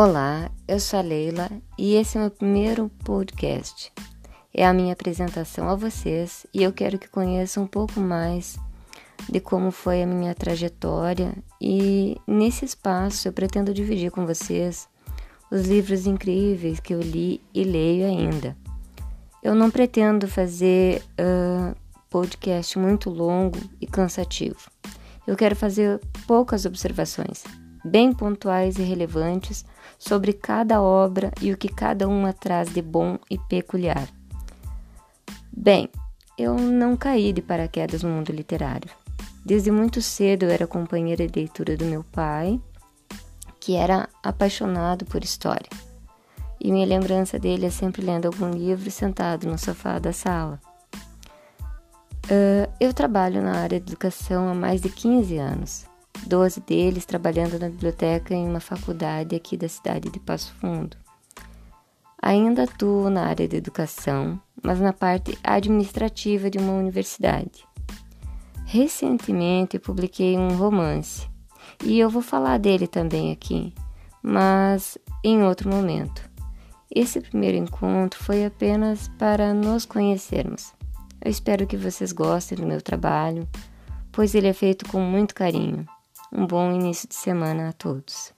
Olá, eu sou a Leila e esse é o meu primeiro podcast. É a minha apresentação a vocês e eu quero que conheçam um pouco mais de como foi a minha trajetória e nesse espaço eu pretendo dividir com vocês os livros incríveis que eu li e leio ainda. Eu não pretendo fazer uh, podcast muito longo e cansativo. Eu quero fazer poucas observações, bem pontuais e relevantes sobre cada obra e o que cada uma traz de bom e peculiar. Bem, eu não caí de paraquedas no mundo literário. Desde muito cedo eu era companheira de leitura do meu pai, que era apaixonado por história. E minha lembrança dele é sempre lendo algum livro sentado no sofá da sala. Uh, eu trabalho na área de educação há mais de 15 anos 12 deles trabalhando na biblioteca em uma faculdade aqui da cidade de Passo Fundo. Ainda atuo na área de educação, mas na parte administrativa de uma universidade. Recentemente publiquei um romance e eu vou falar dele também aqui, mas em outro momento. Esse primeiro encontro foi apenas para nos conhecermos. Eu espero que vocês gostem do meu trabalho, pois ele é feito com muito carinho. Um bom início de semana a todos.